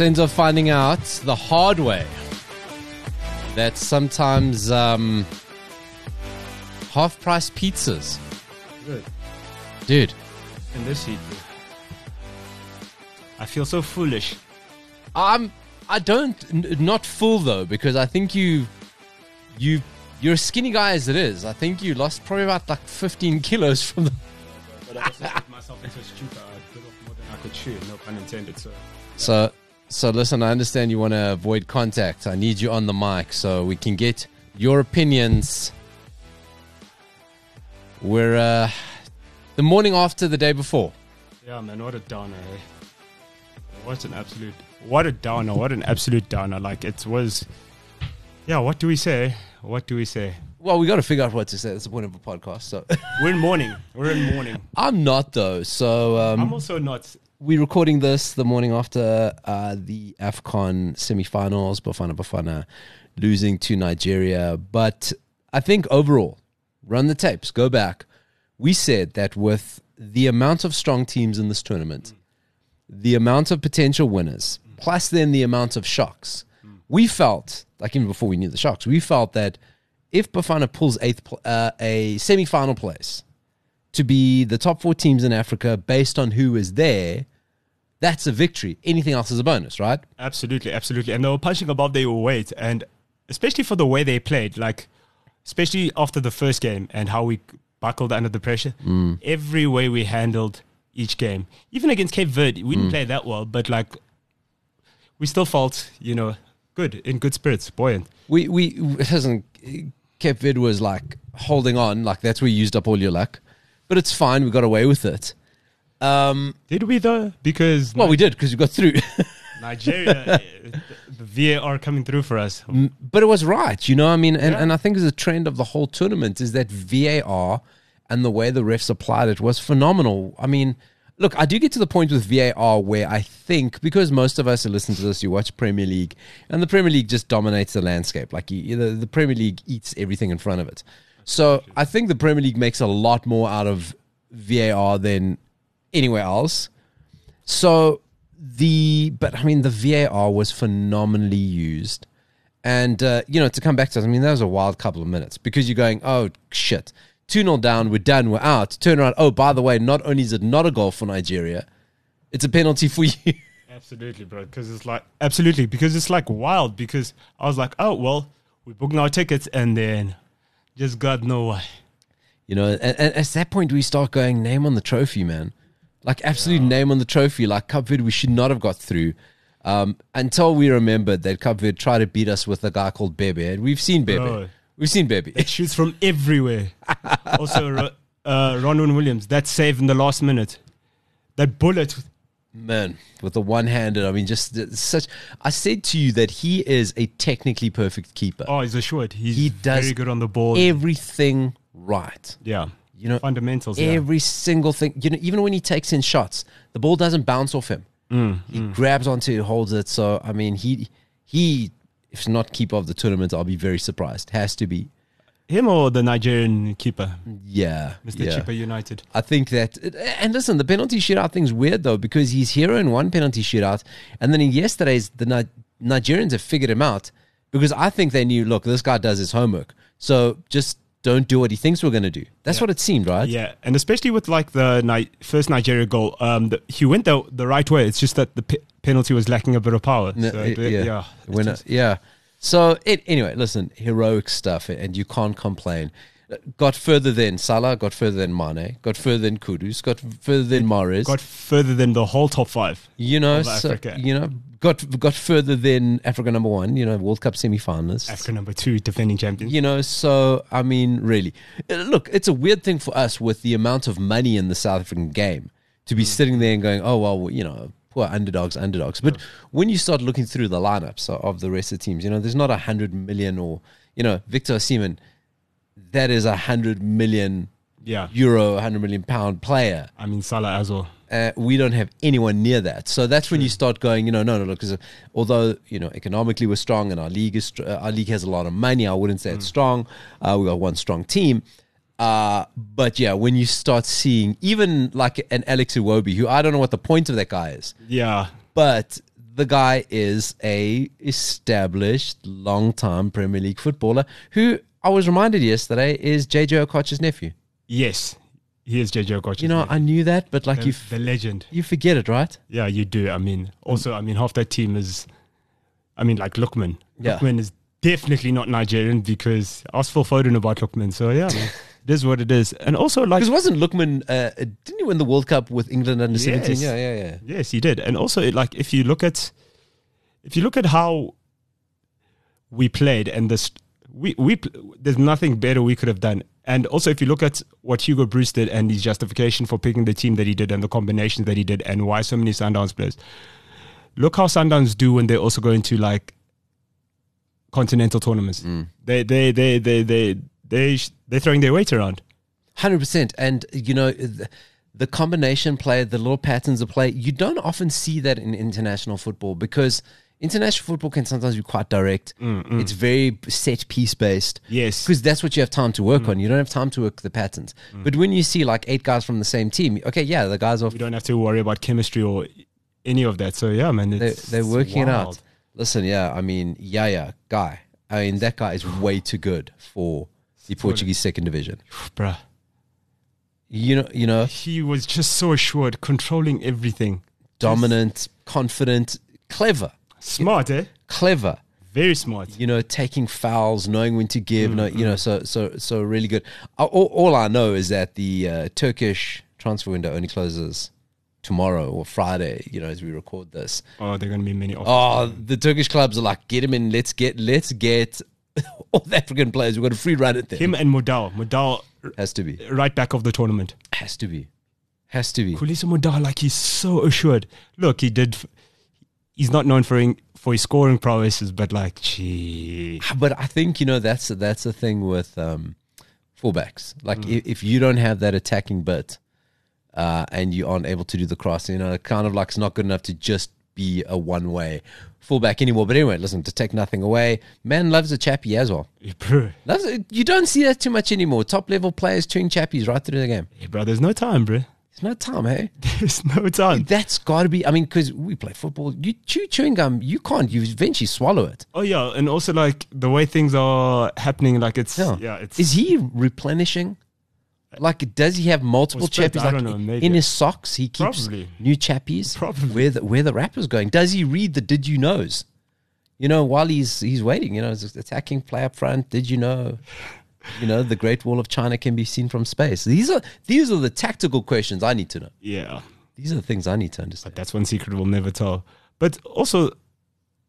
Senzo finding out the hard way that sometimes um, half price pizzas, Good. dude. In this heat, I feel so foolish. I'm I don't n- not full though because I think you you you're a skinny guy as it is. I think you lost probably about like 15 kilos from the. But I also myself into a stupor. I bit off more than I could chew. No pun intended. So So so listen, I understand you want to avoid contact. I need you on the mic so we can get your opinions. We're uh, the morning after the day before. yeah, man, what a downer. Eh? What an absolute. What a downer. What an absolute downer. Like it was. Yeah. What do we say? What do we say? Well, we got to figure out what to say. That's the point of a podcast. So We're in mourning. We're in mourning. I'm not though. So um, I'm also not. We're recording this the morning after uh, the AFCON semi-finals, Bafana Bafana losing to Nigeria. But I think overall, run the tapes, go back. We said that with the amount of strong teams in this tournament, the amount of potential winners, plus then the amount of shocks, we felt, like even before we knew the shocks, we felt that if Bafana pulls eighth, pl- uh, a semi-final place, to be the top four teams in Africa based on who is there, that's a victory. Anything else is a bonus, right? Absolutely, absolutely. And they were punching above their weight, and especially for the way they played, like especially after the first game and how we buckled under the pressure. Mm. Every way we handled each game, even against Cape Verde, we didn't mm. play that well, but like we still felt, you know, good in good spirits, buoyant. We we it hasn't Cape Verde was like holding on, like that's where you used up all your luck. But it's fine, we got away with it. Um, Did we though? Because well, we did because we got through. Nigeria, the VAR coming through for us. but it was right, you know. I mean, and, Yeah. and I think it's a trend of the whole tournament is that VAR and the way the refs applied it was phenomenal. I mean, look, I do get to the point with VAR where I think because most of us who listen to this, you watch Premier League, and the Premier League just dominates the landscape. Like you, the, the Premier League eats everything in front of it. So I think the Premier League makes a lot more out of VAR than anywhere else. So the but I mean the VAR was phenomenally used, and uh, you know to come back to it, I mean that was a wild couple of minutes because you're going oh shit two 0 down we're done we're out turn around oh by the way not only is it not a goal for Nigeria, it's a penalty for you. Absolutely, bro. Because it's like absolutely because it's like wild. Because I was like, oh well, we're booking our tickets, and then just God know why. You know, and, and at that point we start going name on the trophy, man. Like absolute name on the trophy. Like Cape Verde, we should not have got through. Um, until we remembered that Cape Verde tried to beat us with a guy called Bebe. And we've seen Bebe. Bro. We've seen Bebe. It shoots from everywhere. also, uh, Ronwen Williams, that save in the last minute, that bullet. Man, with the one handed, I mean, just uh, such. I said to you that he is a technically perfect keeper. Oh, he's assured. He's He does very good on the ball. Everything right. yeah, You know, fundamentals. Yeah. every single thing. You know, even when he takes in shots, the ball doesn't bounce off him. Mm, he grabs onto it, holds it. So I mean, he he, if not keeper of the tournament, I'll be very surprised. Has to be. Him or the Nigerian keeper, Yeah, Mr. yeah. Chippa United. I think that, and listen, the penalty shootout thing's weird though because he's hero in one penalty shootout, and then in yesterday's the Ni- Nigerians have figured him out because I think they knew. Look, this guy does his homework, so just don't do what he thinks we're going to do. That's what it seemed, right? Yeah, and especially with like the Ni- first Nigeria goal, um, the, he went the the right way. It's just that the pe- penalty was lacking a bit of power. No, So, it- but yeah, yeah, When, just- yeah. So it, anyway, listen, heroic stuff, and you can't complain. Got further than Salah, got further than Mane, got further than Kudus, got further than Mahrez. got further than the whole top five. you know, so, you know, got got further than Africa number one. You know, World Cup semi-finalists. Africa number two, defending champions. You know, so I mean, really, Uh, look, it's a weird thing for us with the amount of money in the South African game to Mm. be sitting there and going, "Oh well, you know, poor underdogs, underdogs." But when you start looking through the lineups of the rest of the teams, you know, there's not a hundred million or you know, Victor Osimhen, that is a hundred million Yeah, euro, hundred million pound player. I mean Salah as well. Uh, we don't have anyone near that. So that's when you start going, you know, no, no, no, because although you know economically we're strong and our league is uh, our league has a lot of money, I wouldn't say it's strong. Uh, we got one strong team, uh, but yeah, when you start seeing even like an Alex Iwobi, who I don't know what the point of that guy is, Yeah, but the guy is a established, long-time Premier League footballer who I was reminded yesterday is JJ Okocha's nephew. Yes, he is JJ Okocha. You know, I knew that, but like the, you, the legend. you forget it, right? Yeah, you do. I mean, also, I mean, half that team is, I mean, like Lookman. Yeah. Lookman is definitely not Nigerian because I asked Phil Foden about Lookman. So yeah, man, it is what it is. And also, like, Because wasn't Lookman? Uh, didn't he win the World Cup with England under seventeen? Yes. Yeah, yeah, yeah. yes, he did. And also, like, if you look at, if you look at how we played and this, we we there's nothing better we could have done. And also, if you look at what Hugo Broos did and his justification for picking the team that he did and the combinations that he did and why so many Sundowns players, look how Sundowns do when they also go into like continental tournaments. Mm. They, they, they, they, they, they, they're throwing their weight around. Hundred percent, and you know the, the combination play, the little patterns of play. You don't often see that in international football because international football can sometimes be quite direct. Mm, mm. It's very set piece based. Yes. because that's what you have time to work mm. on. You don't have time to work the patterns. But when you see like eight guys from the same team, okay, yeah, the guys are You don't have to worry about chemistry or any of that. So yeah, man, they're it's working it out. Listen, yeah, I mean, yeah, yeah, guy. I mean, that guy is way too good for the Portuguese second division. bruh. You know, you know, He was just so assured, controlling everything. dominant, confident, clever, Smart, eh? clever. Very smart. You know, taking fouls, knowing when to give. Mm-hmm. you know, so so so really good. Uh, All, all I know is that the uh, Turkish transfer window only closes tomorrow or Friday. You know, as we record this. Oh, there are going to be many. offers. Oh, the Turkish clubs are like, get him in. Let's get let's get all the African players. We've got a free run at them. Him and Mudau. Mudau, Has to be. right back of the tournament. Has to be. Has to be. Khuliso Mudau, like he's so assured. Look, he did. He's not known for in, for his scoring prowesses, but like, gee, But I think you know that's that's the thing with um, fullbacks. Like Mm. if, if you don't have that attacking bit, uh, and you aren't able to do the crossing, you know, kind of like it's not good enough to just be a one way fullback anymore. But anyway, listen, to take nothing away, man loves a chappy as well. bro, Loves. You don't see that too much anymore. Top level players chewing chappies right through the game. hey, bro, there's no time, bro. There's no time, hey. There's no time. That's got to be. I mean, because we play football, you chew chewing gum, you can't. You eventually swallow it. Oh yeah, and also like the way things are happening, like it's Yeah. yeah, it's Is he replenishing? Like, does he have multiple spread, chappies? I Like don't know, maybe. in his socks, he keeps Probably. new chappies. Probably. Where the where the rapper's going? Does he read the "Did you knows"? You know, while he's he's waiting, you know, attacking play up front. Did you know? You know, the Great Wall of China can be seen from space. These are these are the tactical questions I need to know. yeah. These are the things I need to understand. But that's one secret we'll never tell. But also,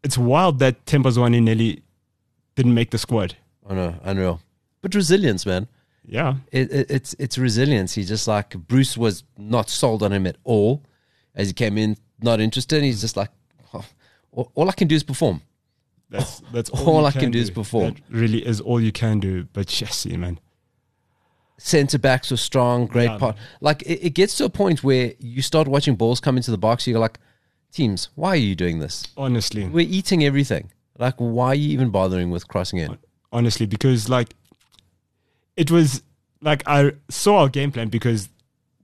it's wild that Themba Zwane Nelly didn't make the squad. I know, unreal. But resilience, man. Yeah, it, it, it's it's resilience. He's just like Broos was not sold on him at all as he came in, not interested. He's just like, oh, all, all I can do is perform. That's oh, that's All you I can do is perform. That really is all you can do. But Jesse, man, Centre backs were strong, great Yeah, part. Like it, it gets to a point where you start watching balls come into the box. You're like, teams, why are you doing this? honestly, We're eating everything. Like, why are you even bothering with crossing in? honestly, because like it was like I saw our game plan because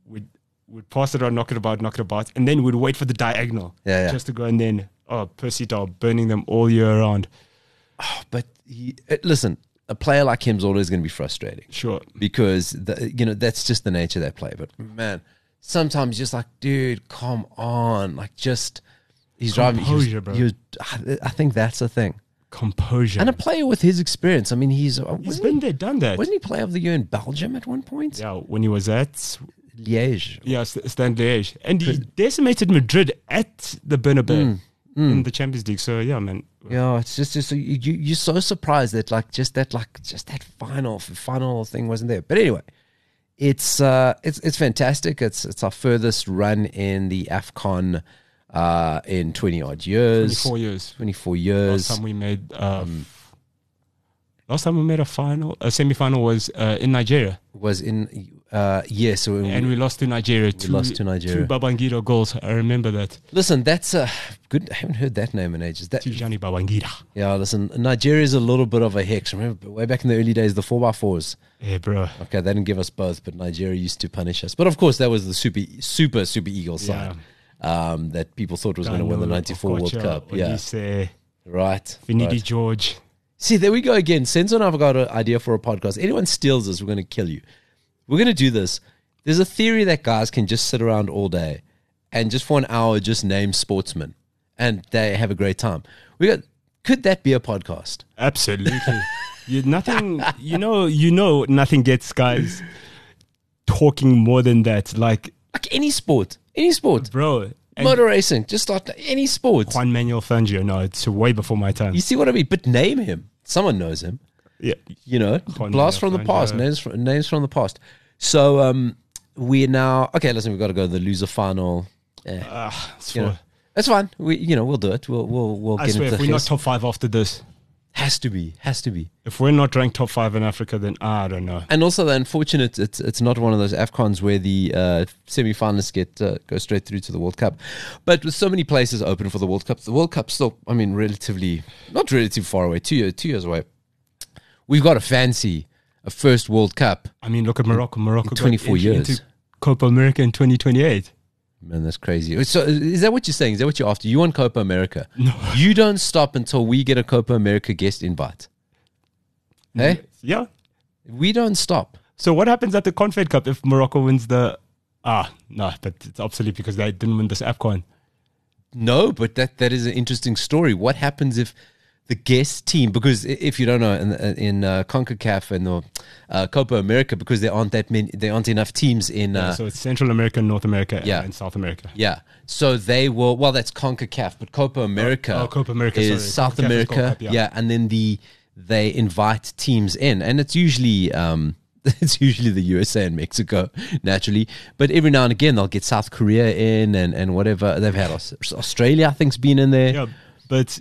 we'd we'd pass it around, knock it about, knock it about, and then we'd wait for the diagonal Yeah, yeah. just to go and then oh Percy Tau burning them all year around. But he, uh, listen, a player like him's always going to be frustrating. Sure, because the, you know that's just the nature of that play. But man, sometimes just like, dude, come on, like just he's driving. He was, Composure, bro. he was- I think that's the thing. composure. And a player with his experience, I mean, he's uh, He's been he, there, done that. wasn't he player of the year in Belgium at one point? Yeah, when he was at Liège. yeah St- Stand Liège, and he decimated Madrid at the Bernabeu Mm, in the Champions League. So yeah, man. Yeah, it's just, just you, you- you're so surprised that like just that like just that final final thing wasn't there. But anyway, it's uh it's it's fantastic. It's it's our furthest run in the Afcon uh in 20 odd years. 24 years. 24 years. Last time we made um, last time we made a final, a semi-final was uh, in Nigeria, was in uh yes so and we lost to Nigeria. two, lost to Nigeria. Two Babangida goals. I remember that. listen that's uh good I haven't heard that name in ages that Tijani Babangida. yeah listen Nigeria is a little bit of a hex remember way back in the early days the 4x4s Yeah, bro. okay they didn't give us both but Nigeria used to punish us but of course that was the super super super eagle side um, that people thought was going to win the '94 World Cup. Yeah, Oliseh, right. Finidi right. George. See, there we go again. Senzo and I've got an idea for a podcast. Anyone steals this, we're going to kill you. We're going to do this. There's a theory that guys can just sit around all day and just for an hour just name sportsmen and they have a great time. We got. Could that be a podcast? Absolutely. you, nothing, you know, you know, nothing gets guys talking more than that. Like, Like any sport, any sport, bro, motor racing. Just start any sport. Juan Manuel Fangio. No, it's way before my time. You see what I mean? But name him. Someone knows him. Yeah. You know, Juan blast from the past, names from, names from the past. So um, we're now okay. Listen, we've got to go to the loser final. Eh, Ah, it's you know, for- that's fine. We, you know, we'll do it. We'll, we'll, we'll I get swear, into if the we're not top five after this, Has to be, has to be. if we're not ranked top five in Africa, then I don't know. And also, the unfortunate, it's it's not one of those Afcons where the uh, semi-finalists get uh, go straight through to the World Cup. But with so many places open for the World Cup, the World Cup's still, I mean, relatively not relatively far away. Two years, two years away. We've got to fancy a first World Cup. I mean, look at Morocco. Morocco got 24 years. into Copa America in 2028. Man, that's crazy. Uh, so, uh, is that what you're saying? Is that what you're after? You want Copa America? No. You don't stop until we get a Copa America guest invite. Mm, hey, Yeah. we don't stop. So what happens at the Confed Cup if Morocco wins the? Ah, no, but it's obsolete because they didn't win this AFCON. No, but that that is an interesting story. What happens if the guest team? Because if you don't know, in, in uh, Concacaf and the uh, Copa America, because there aren't that many, there aren't enough teams in. Uh, so it's Central America, North America, Yeah. and South America. yeah, so they will. Well, that's Concacaf, but Copa America. oh, Copa America, is sorry. South CONCACAF America. Gold Cup, yeah. yeah. and then the they invite teams in, and it's usually. Um, it's usually the USA and Mexico, naturally. But every now and again, they'll get South Korea in and, and whatever. They've had Australia, I think's been in there. Yeah, but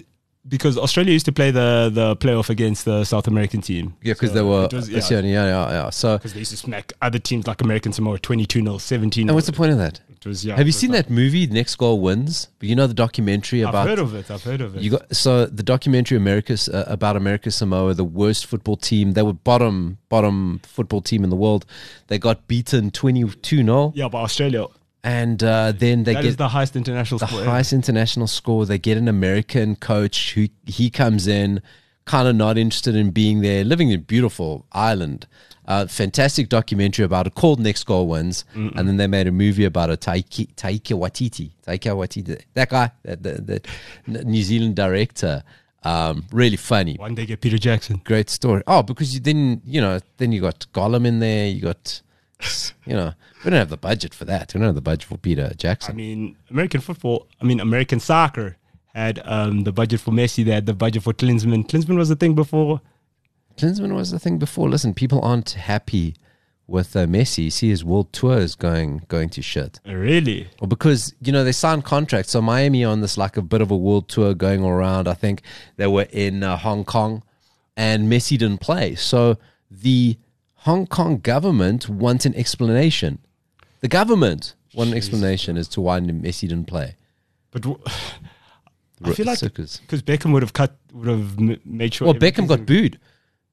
because Australia used to play the the playoff against the South American team. Yeah, because So they were. was- yeah, yeah, yeah, yeah. So, because they used to smack other teams like American Samoa 22 0 17 and what's the point of that? It was, yeah, Have you seen like- that movie, Next Goal Wins? But you know the documentary about. I've heard of it. I've heard of it. you got so the documentary America's uh, about America Samoa, the worst football team. They were bottom bottom football team in the world. They got beaten twenty two 0 yeah, but Australia, and uh, then they that get the highest international the score. ever. highest international score. They get an American coach who he comes in, kind of not interested in being there, living in beautiful island. Uh, fantastic documentary about it called Next Goal Wins, and then they made a movie about it. Taiki, Taika Waititi, Taika Waititi, that guy, that, that, that New Zealand director, um, really funny One day get Peter Jackson. great story. Oh, because you then you know then you got Gollum in there. You got you know we don't have the budget for that. We don't have the budget for Peter Jackson. I mean, American football, I mean, American soccer had um, the budget for Messi, they had the budget for Klinsmann. Klinsmann was the thing before. Klinsmann was the thing before. Listen, people aren't happy with uh, Messi. You see his world tour is going going to shit. Really? Well, because you know they signed contracts. So Miami on this like a bit of a world tour going around. I think they were in uh, Hong Kong, and Messi didn't play. So the Hong Kong government wants an explanation. The government want an explanation as to why Messi didn't play. But w- I feel like because Beckham would have cut, would have m- made sure. Well, Beckham got booed.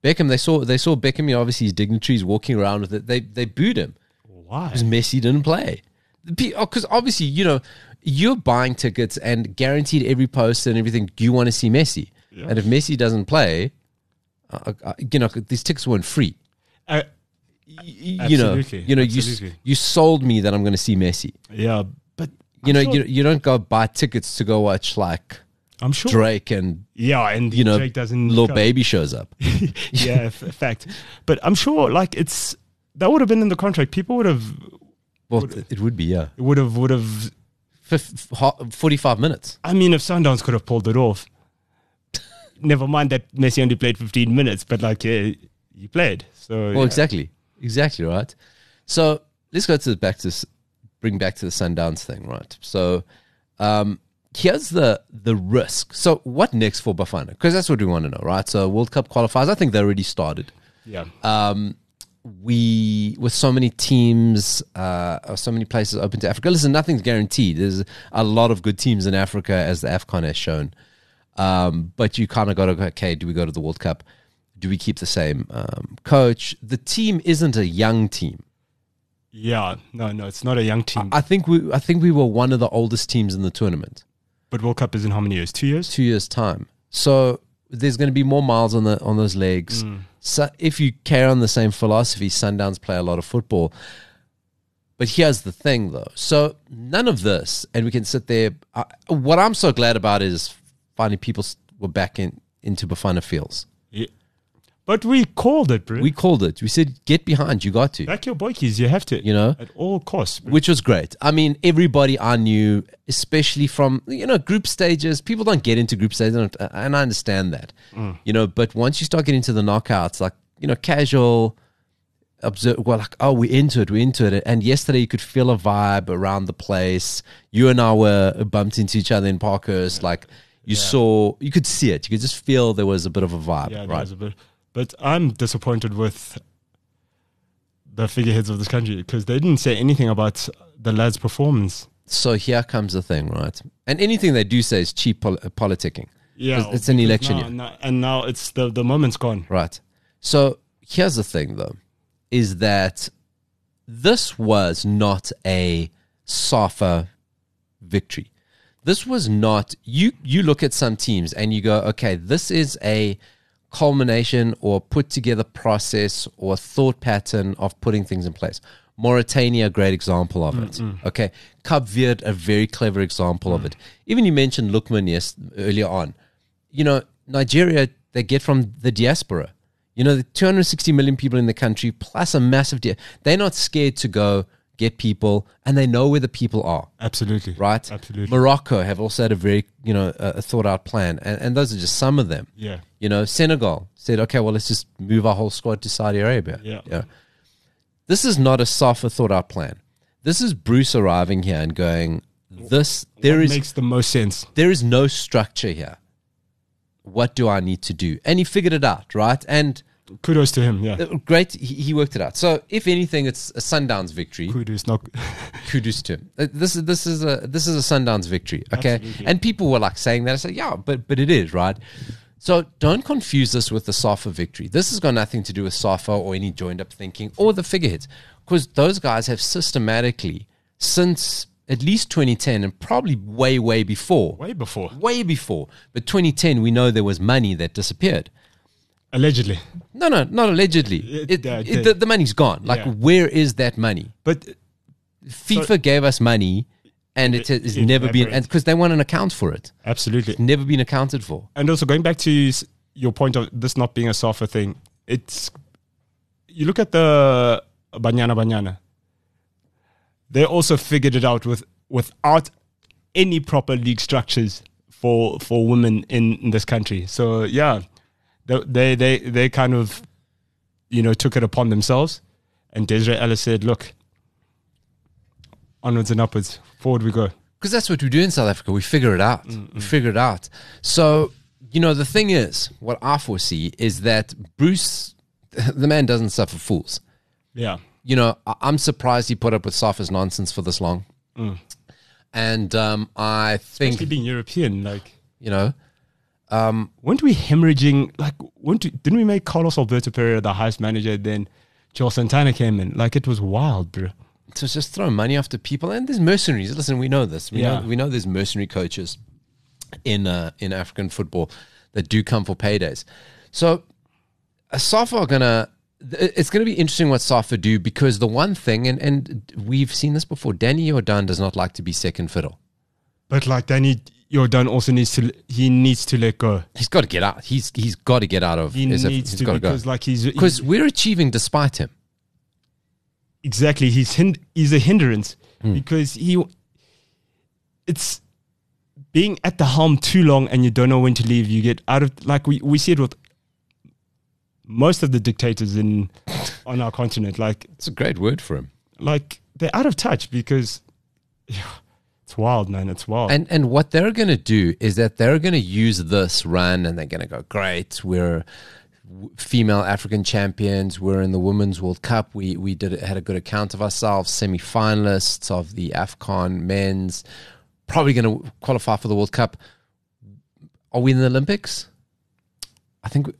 Beckham, they saw they saw Beckham. You know, obviously, his dignitaries walking around with it. They they booed him. Why? because Messi didn't play. Because obviously, you know, you're buying tickets and guaranteed every post and everything. You want to see Messi, Yeah. and if Messi doesn't play, uh, uh, you know, these tickets weren't free. Uh, you know, Absolutely, you know, you absolutely. you sold me that I'm going to see Messi. yeah, but You I'm know, sure, you you don't go buy tickets to go watch like I'm sure. Drake and Yeah, and you know, Drake doesn't. little come. baby shows up. yeah, f- fact. But I'm sure, like, it's that would have been in the contract. People would have, Well, it would be yeah, It would have, would have. 45 minutes. I mean, if Sundowns could have pulled it off. Never mind that Messi only played 15 minutes, but like, yeah, he played. So Well, yeah. exactly, exactly right. So let's go to the back to bring back to the Sundowns thing, right? So um, here's the the risk. So what next for Bafana? Because that's what we want to know, right? So World Cup qualifiers. I think they already started. yeah. Um, we with so many teams, uh, so many places open to Africa. Listen, nothing's guaranteed. There's a lot of good teams in Africa, as the Afcon has shown. Um, but you kind of got to go. Okay, do we go to the World Cup? Do we keep the same um, coach? The team isn't a young team. Yeah, no, no, it's not a young team. I think we I think we were one of the oldest teams in the tournament. but World Cup is in how many years? Two years? Two years time. So there's going to be more miles on the on those legs. So if you carry on the same philosophy, Sundowns play a lot of football. But here's the thing, though. So none of this, and we can sit there. Uh, what I'm so glad about is finally people were back in into Bafana Fields. Yeah. But we called it, bro. We called it. We said, "Get behind. You got to." Back your boykies, you have to. You know, At all costs. bro. which was great. I mean, everybody I knew, especially from you know group stages, people don't get into group stages, and I understand that, mm. you know. But once you start getting to the knockouts, like you know, casual, observe, well, like oh, we're into it, we're into it. And yesterday, you could feel a vibe around the place. You and I were bumped into each other in Parkhurst, like. You saw, you could see it. You could just feel there was a bit of a vibe, Yeah, right? Was a bit. But I'm disappointed with the figureheads of this country because they didn't say anything about the lad's performance. So here comes the thing, right? And anything they do say is cheap pol- uh, politicking. Yeah, It's- it's an election now- year. now- and now it's the the moment's gone. Right. So here's the thing, though, is that this was not a SAFA victory. This was not you. You look at some teams and you go, okay, this is a culmination or put together process or thought pattern of putting things in place. Mauritania, a great example of it. Mm-hmm. Okay, Cape Verde, a very clever example of mm. it. Even you mentioned Lookman yes earlier on you know, Nigeria, they get from the diaspora. You know, the 260 million people in the country, plus a massive, dia- they're not scared to go get people, and they know where the people are, Absolutely. right? Absolutely. Morocco have also had a very, you know, a, a thought out plan, and, and those are just some of them. Yeah. You know, Senegal said, okay, well, let's just move our whole squad to Saudi Arabia. Yeah. yeah. This is not a SAFA thought out plan. This is Broos arriving here and going, this, there What is makes the most sense. there is no structure here. What do I need to do? And he figured it out, right? And Kudos to him. Yeah. uh, great, he, he worked it out. So, if anything, it's a Sundowns victory. Kudos. Not. Kudos to him. Uh, This is this is a this is a Sundowns victory. Okay, Absolutely. and people were like saying that. I said, yeah, but but it is right. So don't confuse this with the SAFA victory. This has got nothing to do with SAFA or any joined up thinking or the figureheads, because those guys have systematically since at least 2010 and probably way way before Way before. way before. But 2010, we know there was money that disappeared. Allegedly. No, no, not allegedly. It- It, it- the, the money's gone. Like, Yeah. where is that money? But FIFA gave us money, and it has never been, because they want an account for it, absolutely. never been accounted for. And also going back to your point of this not being a SAFA thing, it's you look at the Banyana Banyana. They also figured it out with without any proper league structures for for women in, in this country. So yeah, they, they they kind of you know took it upon themselves. And Desiree Ellis said, "Look, onwards and upwards, forward we go." Because that's what we do in South Africa. We figure it out. We figure it out. So, you know, the thing is, what I foresee is that Broos, the man doesn't suffer fools. Yeah, you know, I'm surprised he put up with Safa's nonsense for this long. And um, I think, especially being European, like. you know, weren't we hemorrhaging? Like, weren't we, didn't we make Carlos Alberto Parreira the highest manager? Then Joel Santana came in. Like, it was wild, bro. to just throw money after people. And there's mercenaries. Listen, we know this. We, Yeah. know, we know there's mercenary coaches in, uh, in African football that do come for paydays. So, uh, Safa are going to. It's going to be interesting what Safa do because the one thing, and, and we've seen this before, Danny Jordan does not like to be second fiddle. But like, Danny Jordan also needs to. He needs to let go. He's got to get out. He's he's got to get out of. He SF. needs He's to gotta go. because like he's because we're achieving despite him. exactly he's hin- he's a hindrance Hmm. because he. It's being at the helm too long and you don't know when to leave. You get out of like we we see it with most of the dictators in on our continent. Like It's a great word for him. like they're out of touch because it's wild, man. It's wild. And and what they're going to do is that they're going to use this run and they're going to go great. We're female African champions. We're in the Women's World Cup. We we did had a good account of ourselves. Semi finalists of the Afcon men's. Probably going to qualify for the World Cup. Are we in the Olympics? I think. we-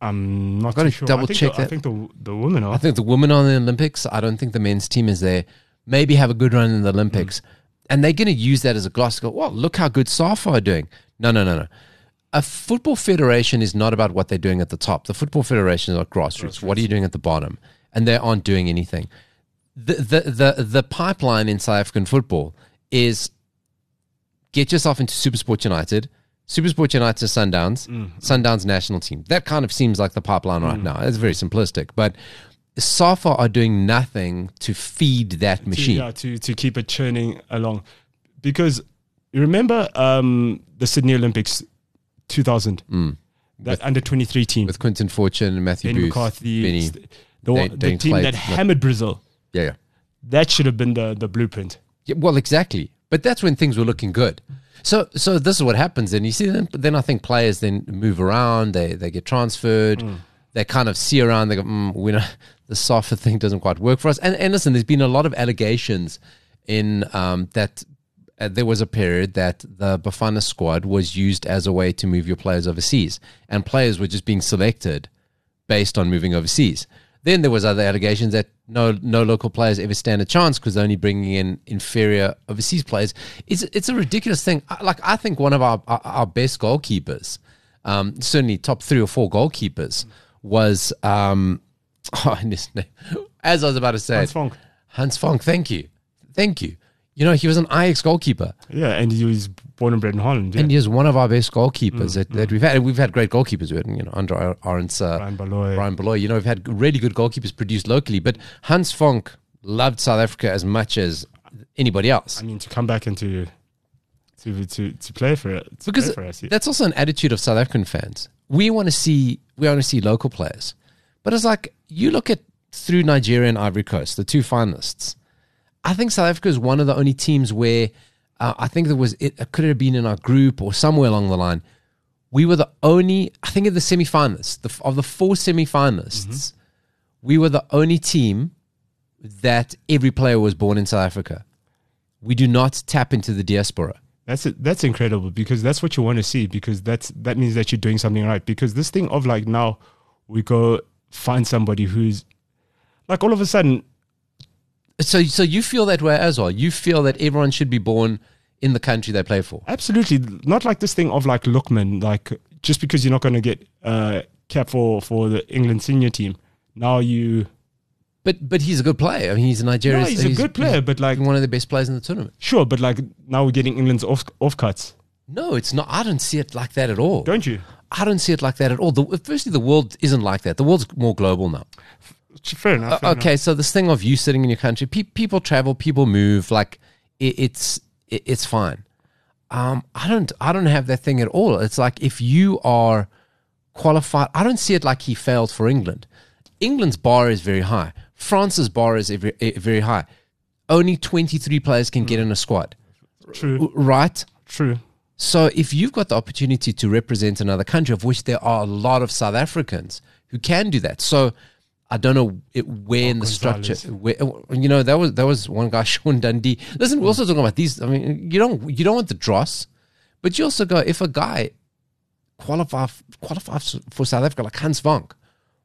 I'm not Gotta sure. double check the, I think the the women are. I think the women are in the Olympics. I don't think the men's team is there. Maybe have a good run in the Olympics. And they're going to use that as a gloss go, well, look how good SAFA are doing. No, no, no, no. A football federation is not about what they're doing at the top. The football federation is about grassroots. What are you doing at the bottom? And they aren't doing anything. The, the, the, the pipeline in South African football is get yourself into Supersport United, Supersport United Sundowns, mm. Sundowns national team. That kind of seems like the pipeline right mm. now. It's very simplistic, but SAFA are doing nothing to feed that to, machine. yeah, to to keep it churning along, because you remember um, the Sydney Olympics, 2000, that under 23 team, Mm. With Quinton Fortune, and Matthew Ben Booth, McCarthy, Benny. the, the, the team that hammered Brazil. Yeah, yeah. That should have been the the blueprint. Yeah, well, exactly. But that's when things were looking good. So, so this is what happens. And you see, then, then I think players then move around. They they get transferred. They kind of see around. They go, mm, we know the SAFA thing doesn't quite work for us. And, and listen, there's been a lot of allegations in um, that. Uh, there was a period that the Bafana squad was used as a way to move your players overseas, and players were just being selected based on moving overseas. Then there was other allegations that no no local players ever stand a chance because they're only bringing in inferior overseas players. It's it's a ridiculous thing. Like I think one of our our, our best goalkeepers, um, certainly top three or four goalkeepers, was um, oh, and his name, as I was about to say, Hans Vonk. Hans Vonk. Thank you, thank you. You know he was an Ajax goalkeeper. Yeah, and he was born and bred in Holland. Yeah. And he is one of our best goalkeepers that, that we've had. And we've had great goalkeepers. We had, you know, Andre Arendse, uh, Brian Baloyi. Brian Baloyi. You know, we've had really good goalkeepers produced locally. But Hans Vonk loved South Africa as much as anybody else. I mean, to come back into to to to play for it Because play for us. yeah. that's also an attitude of South African fans. We want to see we want to see local players. But it's like you look at through Nigeria and Ivory Coast, the two finalists. I think South Africa is one of the only teams where uh, I think there was it could have been in our group or somewhere along the line. We were the only, I think, of the semifinalists, the, of the four semifinalists, we were the only team that every player was born in South Africa. We do not tap into the diaspora. That's it. That's incredible because that's what you want to see because that's that means that you're doing something right. Because this thing of like now we go find somebody who's like all of a sudden So, so you feel that way as well. You feel that everyone should be born in the country they play for. absolutely not like this thing of like Lookman like just because you're not going to get uh cap for for the England senior team now you But, but he's a good player. I mean, he's a Nigerian. no, he's, a good player but like one of the best players in the tournament. sure but like now we're getting England's off off cuts No, it's not. I don't see it like that at all. don't you I don't see it like that at all. The, firstly, the world isn't like that. The world's more global now. fair enough fair Uh, okay, so this thing of you sitting in your country, pe- people travel, people move. Like it, it's it, it's fine. Um, I don't I don't have that thing at all. It's like if you are qualified, I don't see it like he failed for England. England's bar is very high. France's bar is very, eh, very high. Only twenty three players can get in a squad, true right? true So if you've got the opportunity to represent another country, of which there are a lot of South Africans who can do that, so I don't know it, where in the structure, where, you know, that was that was one guy, Sean Dundee. Listen, we're also talking about these. I mean, you don't you don't want the dross, but you also go if a guy qualify qualifies for South Africa like Hans Vonk,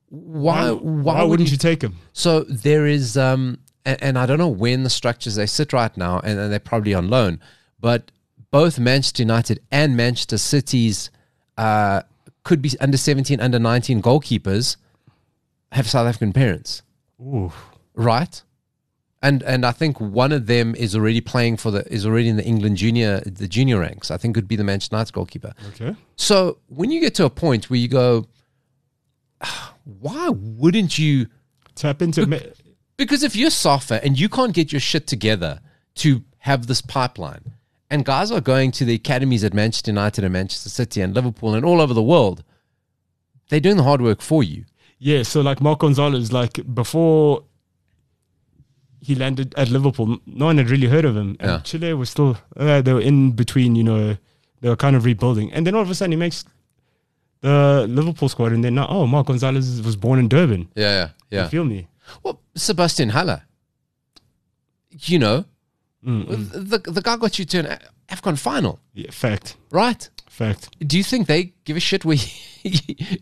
why why, would wouldn't he you take him so there is, um, and, and I don't know when the structures they sit right now, and, and they're probably on loan, but both Manchester United and Manchester City's uh, could be under 17, under 19 goalkeepers have South African parents, Ooh. right? And and I think one of them is already playing for the is already in the England junior the junior ranks. I think could be the Manchester United goalkeeper. okay So when you get to a point where you go, "Ah, why wouldn't you? tap into ma- Because if you're Safa and you can't get your shit together to have this pipeline, and guys are going to the academies at Manchester United and Manchester City and Liverpool and all over the world, they're doing the hard work for you. Yeah, so like Mark Gonzalez, like before he landed at Liverpool, no one had really heard of him. And Yeah. Chile was still, uh, they were in between, you know, they were kind of rebuilding. And then all of a sudden he makes the Liverpool squad. And then now, oh, Mark Gonzalez was born in Durban. Yeah, yeah, You feel me? Well, Sebastian Haller, you know, The the guy got you to an Afcon final, Yeah, fact. right? Fact. Do you think they give a shit where,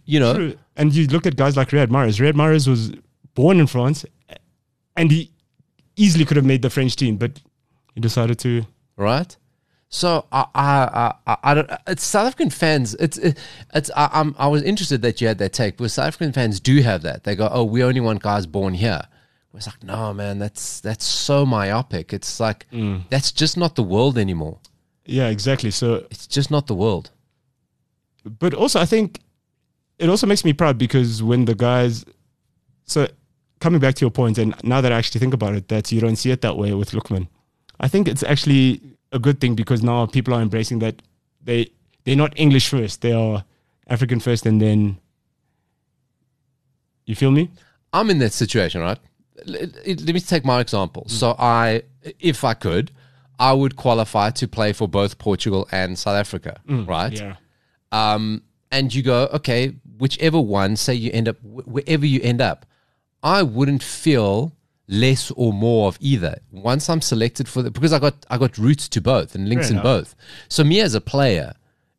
you know, True. And you look at guys like Riyad Mahrez. Riyad Mahrez was born in France, and he easily could have made the French team, but he decided to. right? So I, I, I, I, I don't. It's South African fans. It's, it's. I, I'm, I was interested that you had that take, because South African fans do have that. They go, "Oh, we only want guys born here." It's like, no, man, that's that's so myopic. It's like mm. that's just not the world anymore. Yeah, exactly. So, It's just not the world. but also I think it also makes me proud because when the guys, so coming back to your point, and now that I actually think about it, that you don't see it that way with Lookman. I think it's actually a good thing because now people are embracing that they they're not English first, they are African first, and then. You feel me? I'm in that situation, right? Let, me take my example. So I, if I could, I would qualify to play for both Portugal and South Africa, right? Yeah. um, and you go, okay, whichever one, say you end up wh- wherever you end up, I wouldn't feel less or more of either. Once I'm selected for the because I got I got roots to both and links Fair in enough. both. So me as a player,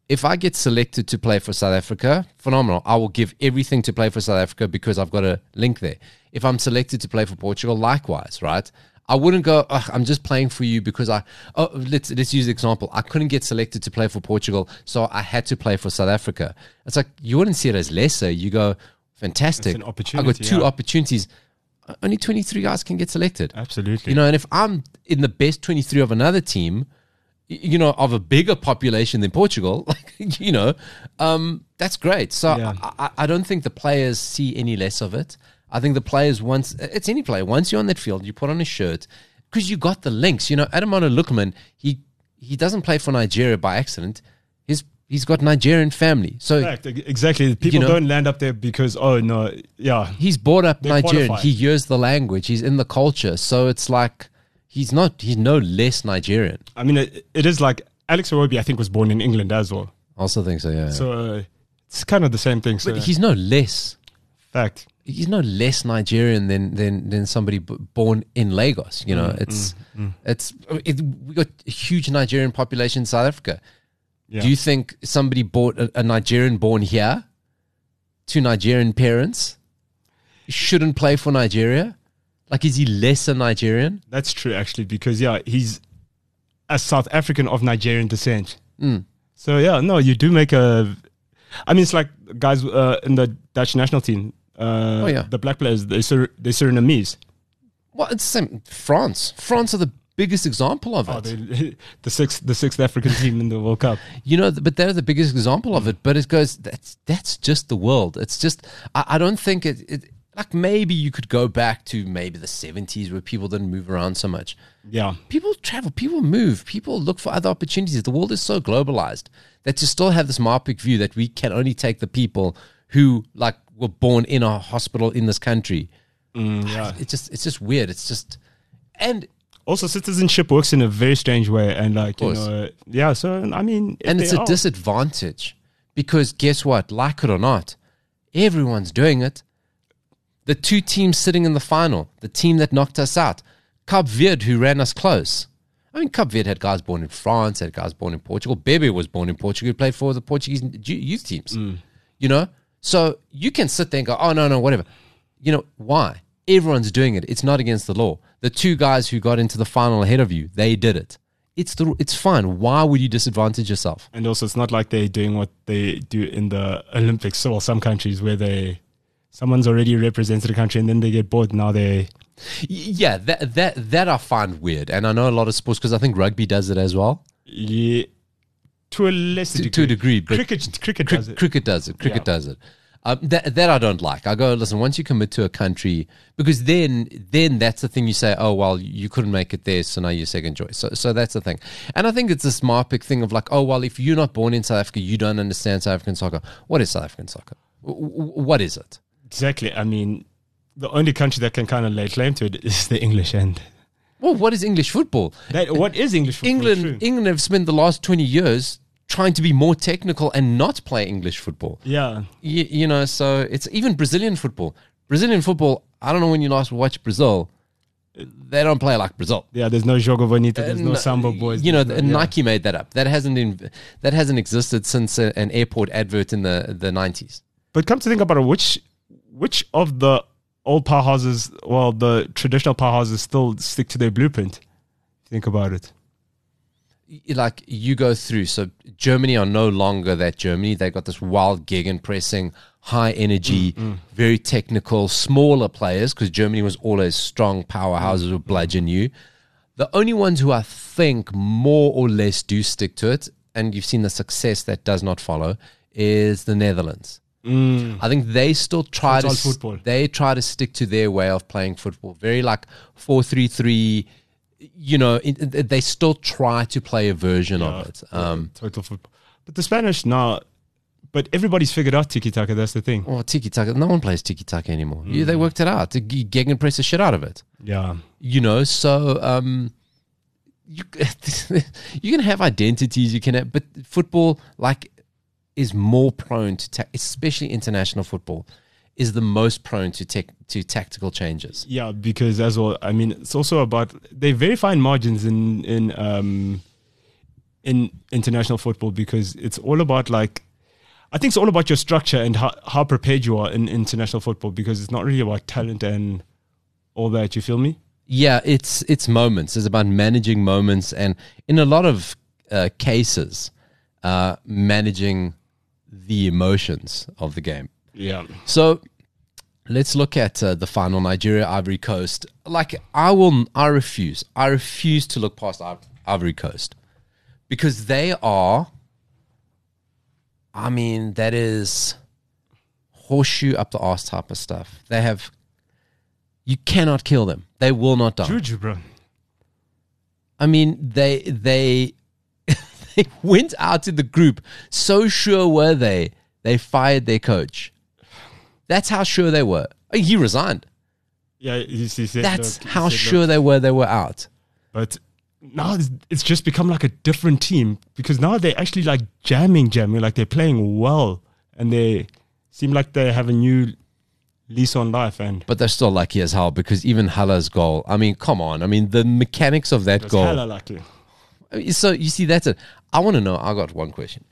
if I get selected to play for South Africa, phenomenal. I will give everything to play for South Africa because I've got a link there. If I'm selected to play for Portugal, likewise, right? I wouldn't go. "Ugh, I'm just playing for you because I. Oh, let's let's use the example. I couldn't get selected to play for Portugal, so I had to play for South Africa. It's like you wouldn't see it as lesser. You go, fantastic. I got two yeah. opportunities. Only 23 guys can get selected. Absolutely. You know, and if I'm in the best 23 of another team, you know, of a bigger population than Portugal, like, you know, um, that's great. So Yeah. I, I don't think the players see any less of it. I think the players, once, it's any player, once you're on that field, you put on a shirt, because you got the links. You know, Ademola Lookman, he, he doesn't play for Nigeria by accident. He's, he's got Nigerian family. So Correct, exactly. People know- don't land up there because oh no, yeah, he's brought up They Nigerian. qualify. He hears the language. He's in the culture. So it's like he's not. He's no less Nigerian. I mean it, it is like Alex Iwobi. I think was born in England as well, also think so. Yeah. so uh, it's kind of the same thing. So but he's no less. Fact, He's no less Nigerian than than than somebody b- born in Lagos. You Mm, know, it's it's it, we got a huge Nigerian population in South Africa. yeah. Do you think somebody bought a, a Nigerian born here to Nigerian parents shouldn't play for Nigeria? Like, is he less a Nigerian? That's true actually because yeah, he's a South African of Nigerian descent. Mm. So yeah, no, you do make a. I mean, it's like guys uh, in the Dutch national team. Uh, Oh, yeah. the black players they Sur- they Surinamese. Well, it's the same. France. France are the biggest example of it. Oh, they, the sixth the sixth African team in the World Cup. you know, but they're the biggest example of it. But it goes, that's that's just the world. It's just, I, I don't think it, it. Like maybe you could go back to maybe the seventies where people didn't move around so much. Yeah, People travel, people move, people look for other opportunities. The world is so globalized that you still have this myopic view that we can only take the people who like were born in a hospital in this country. Mm, yeah. It's just, it's just weird. It's just, and Also, citizenship works in a very strange way, and like you know, yeah. So I mean, and it's a are- disadvantage because guess what? Like it or not, everyone's doing it. The two teams sitting in the final, the team that knocked us out, Cape Verde, who ran us close. I mean, Cape Verde had guys born in France, had guys born in Portugal. Bebe was born in Portugal, he played for the Portuguese youth teams. You know? So you can sit there and go, oh, no, no, whatever. You know, why? Everyone's doing it. It's not against the law. The two guys who got into the final ahead of you, they did it. It's the, it's fine. Why would you disadvantage yourself? And also, it's not like they're doing what they do in the Olympics. So, well, some countries where they someone's already represented a country and then they get bored. Now they Yeah, that that that I find weird, and I know a lot of sports because I think rugby does it as well yeah, to a lesser to, degree. to a degree. But cricket, cricket cri- does it. cricket does it. Cricket Yeah. does it. Um, that that I don't like. I go listen. Once you commit to a country, because then then that's the thing you say. Oh well, you couldn't make it there, so now you're second choice. So so that's the thing. And I think it's this myopic thing of like, oh well, if you're not born in South Africa, you don't understand South African soccer. What is South African soccer? W- w- what is it? Exactly. I mean, the only country that can kind of lay claim to it is the English end. Well, what is English football? That, what is English football? England England have spent the last 20 years trying to be more technical and not play English football. Yeah. You, you know, so it's even Brazilian football. Brazilian football, I don't know when you last watched Brazil. They don't play like Brazil. Yeah, there's no Jogo Bonito, there's no Uh, Samba Boys. You know, no- yeah. Nike made that up. That hasn't in, that hasn't existed since a, an airport advert in the the 90s. But come to think about it, which which of the old powerhouses, well, the traditional powerhouses still stick to their blueprint? Think about it. like you go through. So Germany are no longer that Germany. They got this wild gegenpressing, high energy, mm, mm. very technical, smaller players because Germany was always strong powerhouses who bludgeon mm, you. The only ones who I think more or less do stick to it, and you've seen the success that does not follow, is the Netherlands. I think they still try to Football, they try to stick to their way of playing football. Very like four three three. You know, it, they still try to play a version of it. Um, Total football. But the Spanish now, but everybody's figured out tiki taka. That's the thing. well, tiki taka. No one plays tiki taka anymore. You, they worked it out. You gegen press the shit out of it. Yeah. You know, so um, you you can have identities. You can, have, but football like is more prone to, ta- especially international football, is the most prone to tech to tactical changes. Yeah, because as well, I mean, it's also about they very fine margins in in um in international football because it's all about like I think it's all about your structure and how, how prepared you are in international football because it's not really about talent and all that. You feel me? Yeah, it's it's moments. It's about managing moments, and in a lot of uh, cases, uh, managing the emotions of the game. Yeah. So let's look at uh, the final Nigeria Ivory Coast. Like I will, I refuse. I refuse to look past Ivory Coast because they are. I mean, that is horseshoe up the arse type of stuff. They have. You cannot kill them. They will not die. Juju, bro. I mean, they they they went out to the group. So sure were they, they fired their coach. That's how sure they were. Oh, He resigned. Yeah, he, he said, That's look, he how said, sure look. they were they were out. But now it's, just become like a different team because now they're actually like jamming, jamming, like they're playing well, and they seem like they have a new lease on life. And But they're still lucky as hell because even Haller's goal. I mean, come on. I mean, the mechanics of that goal. hella lucky. So you see, that's it. I want to know. I got one question: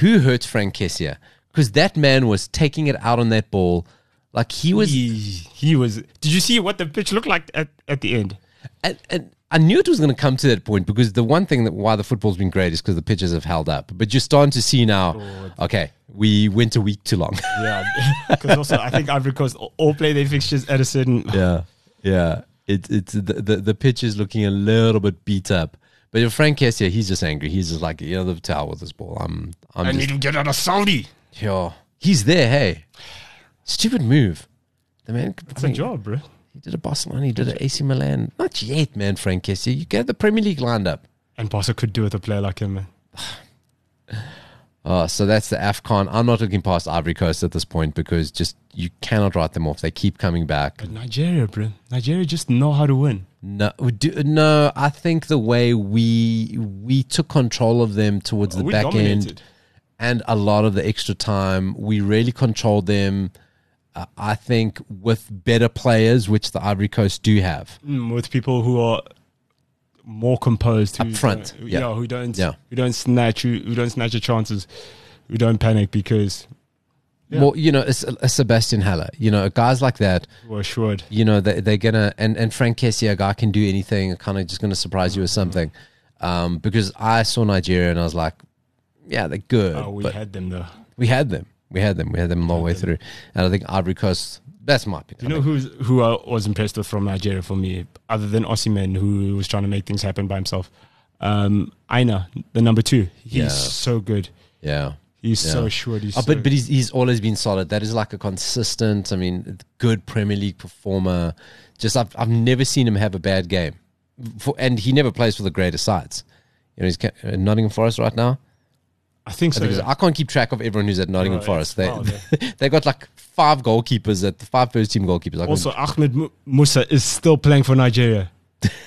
Who hurt Franck Kessié? Because that man was taking it out on that ball, like he was. He, he was. Did you see what the pitch looked like at, at the end? and, and I knew it was going to come to that point because the one thing that why the football's been great is because the pitches have held up. But you're starting to see now. Oh, okay, we went a week too long. Yeah, because also I think Ivory Coast all- all play their fixtures at a certain. yeah, yeah. It, it's the, the the pitch is looking a little bit beat up. But if Franck Kessié, he's just angry. He's just like, you know, the towel with this ball. I'm, I'm I just, need to get out of Saudi. yeah. He's there. Hey, stupid move. The man. could- It's a job, bro. He did a Barcelona. He did an AC Milan. Not yet, man. Franck Kessié. You get the Premier League lined up. And Barca could do with a player like him, man. Oh, so that's the AFCON. I'm not looking past Ivory Coast at this point because just you cannot write them off. They keep coming back. But Nigeria, bro. Nigeria just know how to win. No, do, no. I think the way we we took control of them towards the we back dominated. end and a lot of the extra time, we really controlled them. Uh, I think with better players, which the Ivory Coast do have. Mm, with people who are more composed, who Up front, yeah. yeah, who don't, Yeah. who don't snatch, who, who don't snatch your chances, who don't panic because Yeah. Well, you know, a, a Sebastian Haller, you know, guys like that, we're assured. you know, they, they're gonna and and Franck Kessié, a guy can do anything, kind of just gonna surprise you with Mm-hmm. something. Um, because I saw Nigeria and I was like, yeah, they're good, Oh, we had them though. we had them, we had them, we had them all the way through. And I think Ivory Coast, that's my opinion. You know who's who I was impressed with from Nigeria for me, other than Osimhen, who was trying to make things happen by himself. Um, Aina, the number two, he's Yeah. so good. yeah. He's Yeah. so assured. He's Oh, so, but but he's he's always been solid. That is like a consistent. I mean, good Premier League performer. Just I've I've never seen him have a bad game, for, and he never plays for the greater sides. You know, he's ca- uh, Nottingham Forest right now. I think so. Because yeah. I can't keep track of everyone who's at Nottingham Right, Forest. They wow, they got like five goalkeepers at the five first team goalkeepers. I Also, Ahmed Mu- Musa is still playing for Nigeria.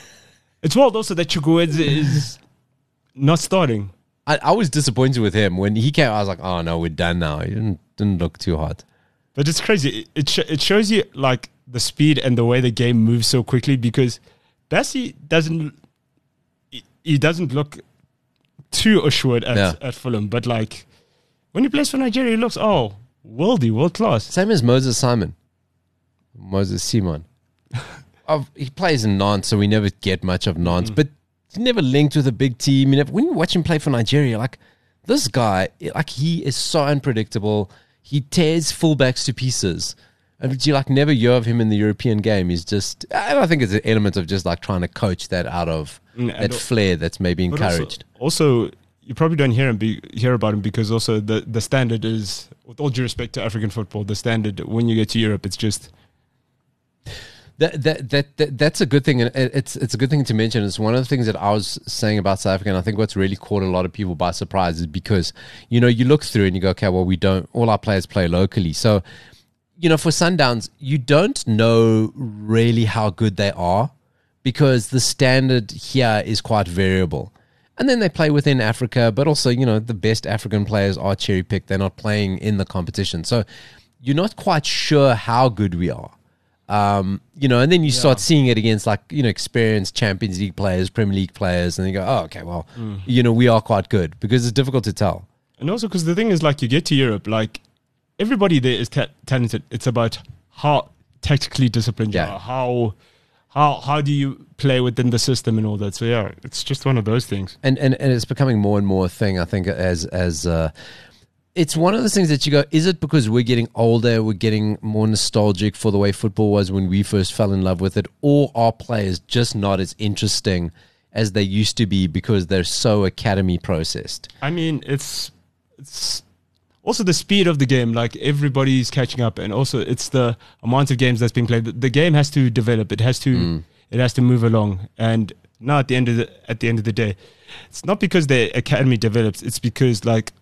it's wild also that Chukwueze is not starting. I, I was disappointed with him when he came. I was like, oh no, we're done now. He didn't didn't look too hot. But it's crazy. It it, sh- it shows you like the speed and the way the game moves so quickly because Bassey doesn't he- he doesn't look too assured at, at Fulham, but like when he plays for Nigeria, he looks oh worldy, world class. Same as Moses Simon, Moses Simon. of, he plays in Nantes, so we never get much of Nantes, mm-hmm. but he's never linked with a big team. You never, when you watch him play for Nigeria, like this guy, like he is so unpredictable. He tears fullbacks to pieces. And you like never hear of him in the European game. He's just, and I think it's an element of just like trying to coach that out of Mm, and that flair that's maybe But also- encouraged. Also, you probably don't hear him be, hear about him because also the the standard is, with all due respect to African football, the standard when you get to Europe, it's just That, that that that that's a good thing, and it's it's a good thing to mention. It's one of the things that I was saying about South Africa, and I think what's really caught a lot of people by surprise is because you know you look through and you go, okay, well we don't all our players play locally, so you know for Sundowns you don't know really how good they are because the standard here is quite variable. And then they play within Africa, but also, you know, the best African players are cherry picked. They're not playing in the competition. So you're not quite sure how good we are. Um, you know, and then you start seeing it against like, you know, experienced Champions League players, Premier League players, and you go, oh, okay, well, you know, we are quite good because it's difficult to tell. And also, because the thing is, like, you get to Europe, like, everybody there is ta- talented. It's about how tactically disciplined Yeah. you are, how, how, how do you play within the system and all that. So, yeah, it's just one of those things. and and, and it's becoming more and more a thing. I think as as uh, it's one of those things that you go, is it because we're getting older, we're getting more nostalgic for the way football was when we first fell in love with it, or are players just not as interesting as they used to be because they're so academy processed? I mean, it's, it's also the speed of the game. Like, everybody's catching up. And also, it's the amount of games that's being played. The- The game has to develop, it has to, mm. it has to move along. And now at the end of the, at the end of the day, it's not because the academy develops, it's because, like,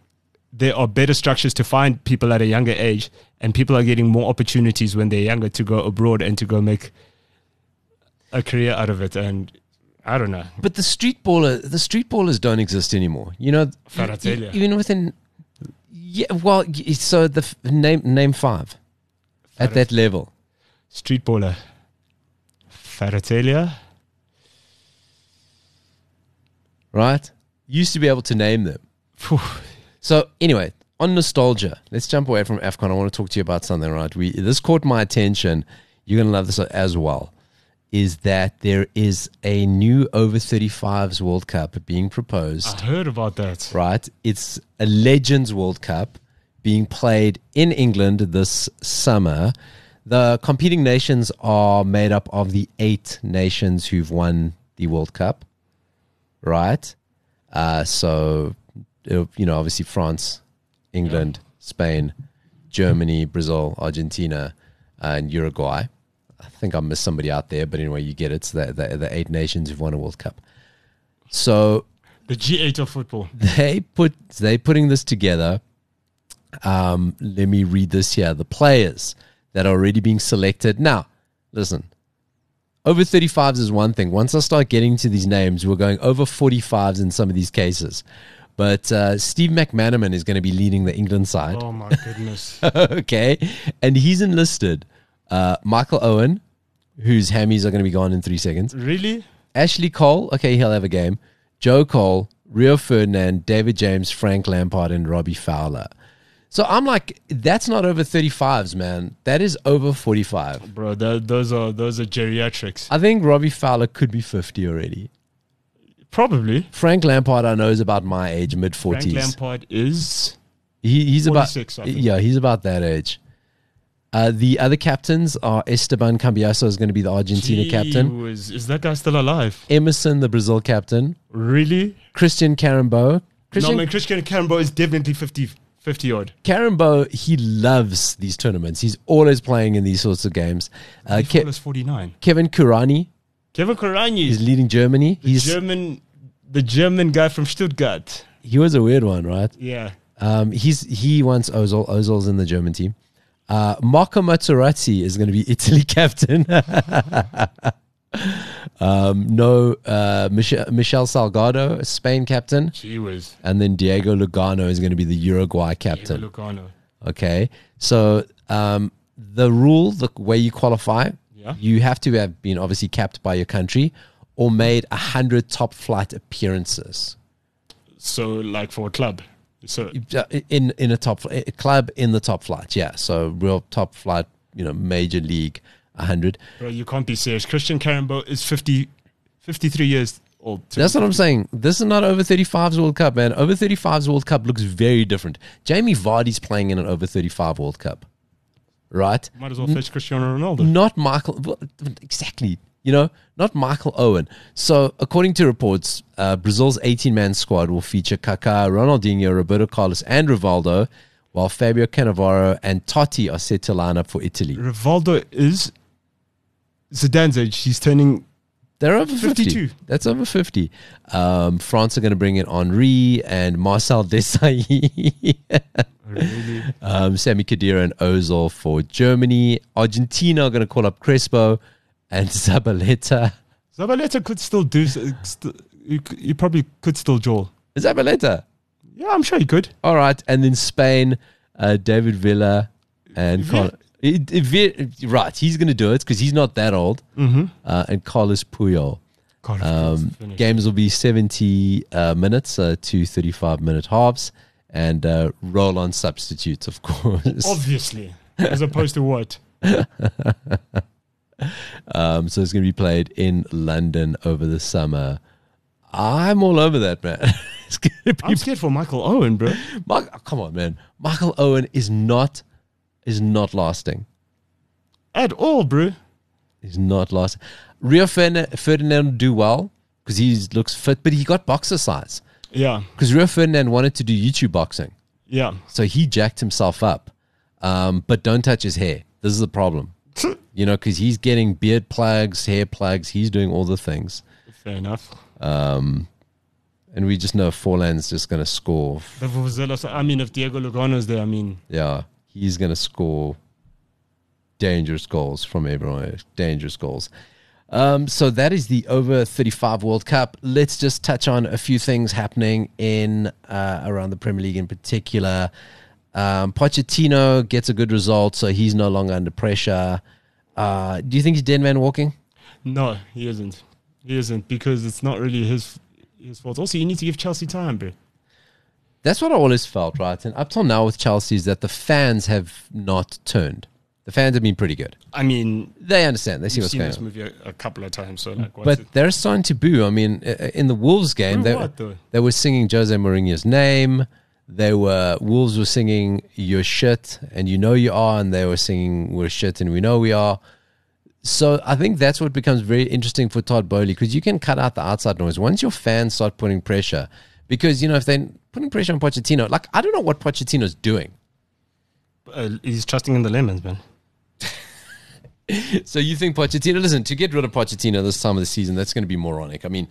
there are better structures to find people at a younger age, and people are getting more opportunities when they're younger to go abroad and to go make a career out of it. And I don't know. But the street baller, the street ballers don't exist anymore. You know, e- even within. Yeah, well, so the f- name name five at that level. Street baller. Faratelia. right? Used to be able to name them. So anyway, on nostalgia, let's jump away from AFCON. I want to talk to you about something, right? We this caught my attention. You're gonna love this as well. Is that there is a new over 35s World Cup being proposed, I heard about that. right? It's a Legends World Cup being played in England this summer. The competing nations are made up of the eight nations who've won the World Cup, right? Uh, so, you know, obviously France, England, Spain, Germany, Brazil, Argentina, and Uruguay. I think I missed somebody out there, but anyway, you get it. So the, the, the eight nations who've won a World Cup. So The G8 of football. they put they putting this together. Um, let me read this here. The players that are already being selected. Now, listen. Over 35s is one thing. Once I start getting to these names, we're going over 45s in some of these cases. But uh, Steve McManaman is going to be leading the England side. Oh my goodness. okay. And he's enlisted uh, Michael Owen, whose hammies are going to be gone in three seconds. really? Ashley Cole, okay, he'll have a game. Joe Cole, Rio Ferdinand, David James, Frank Lampard, and Robbie Fowler. So I'm like, that's not over 35s, man. That is over 45. Bro, that, those are those are geriatrics. I think Robbie Fowler could be 50 already. Probably. Frank Lampard, I know, is about my age, mid 40s. Frank 40s. Lampard is He, he's about 46, I think. yeah, he's about that age. Uh, the other captains are Esteban Cambiaso is going to be the Argentina captain. Was, is that guy still alive? Emerson, the Brazil captain. Really? Christian Karembeu. Christian no, man, Christian Karembeu is definitely 50, 50 odd. Karembeu, he loves these tournaments. He's always playing in these sorts of games. Uh, Ke- 49. Kevin Kurányi Kevin Kurányi, is leading Germany. the He's German, the German guy from Stuttgart. he was a weird one, right? Yeah. Um, he's he wants Ozil. Ozil's in the German team. Uh, Marco Materazzi is going to be Italy captain. um, no, uh, Michel, Michel Salgado, Spain captain, She was. and then Diego Lugano is going to be the Uruguay Diego captain. Lugano. Okay, so um, the rule, the way you qualify, Yeah. you have to have been obviously capped by your country or made a hundred top flight appearances. So, like for a club. So Uh, in in a top a club in the top flight. Yeah, so real top flight. You know, major league, hundred. bro, you can't be serious. Christian Karembeu is 50, 53 years old. That's what I'm saying. This is not over 35s World Cup, man. Over 35s World Cup looks very different. Jamie Vardy's playing in an over 35 World Cup, right? Might as well fetch Cristiano Ronaldo. Not Michael. well, Exactly. You know, not Michael Owen. So, according to reports, uh, Brazil's 18 man squad will feature Kaká, Ronaldinho, Roberto Carlos, and Rivaldo, while Fabio Cannavaro and Totti are set to line up for Italy. Rivaldo is Zidane's age. He's turning. They're over 50. 52. That's over 50. Um, France are going to bring in Henry and Marcel Desailly. Really? um, Sami Khedira and Ozil for Germany. Argentina are going to call up Crespo and Zabaleta. Zabaleta could still do. st- He c- he probably could still jaw. Zabaleta. Yeah, I'm sure he could. All right. And then Spain, uh, David Villa and Carl- it- it- right. He's going to do it because he's not that old. Mm-hmm. Uh, and Carlos Puyol. Um, games will be 70 uh, minutes, uh, two 35 minute halves, and uh, roll on substitutes, of course. Obviously, as opposed to what? Um, so it's going to be played in London over the summer. I'm all over that, man. I'm scared for Michael Owen, bro. Oh, come on, man. Michael Owen is not is not lasting. At all, bro. He's not lasting. Rio Ferdinand, do well because he looks fit, but he got boxer size Yeah, because Rio Ferdinand wanted to do YouTube boxing. yeah. So he jacked himself up. Um, but don't touch his hair. This is the problem. You know, because he's getting beard plugs, hair plugs. He's doing all the things. Fair enough. Um, and we just know Forlan's just going to score. I mean, if Diego Lugano's there, I mean, Yeah, he's going to score dangerous goals from everyone. Dangerous goals. Um, so that is the over 35 World Cup. Let's just touch on a few things happening in uh, around the Premier League in particular. Um, Pochettino gets a good result, so he's no longer under pressure. Uh, do you think he's dead man walking? no, he isn't. He isn't because it's not really his his fault. Also, you need to give Chelsea time, bro. That's what I always felt, right? And up till now with Chelsea is that the fans have not turned. The fans have been pretty good. I mean, They understand. They see what's seen going this on. movie a, a couple of times, so like, But it? they're starting to boo. I mean, in the Wolves game, they, what, they were singing Jose Mourinho's name. They were Wolves were singing "You're shit" and you know you are, and they were singing "We're shit" and we know we are. So I think that's what becomes very interesting for Todd Boehly because you can cut out the outside noise once your fans start putting pressure. Because you know if they're putting pressure on Pochettino, like I don't know what Pochettino's doing. Uh, he's trusting in the lemons, man. So you think Pochettino? Listen, to get rid of Pochettino this time of the season, that's going to be moronic. I mean,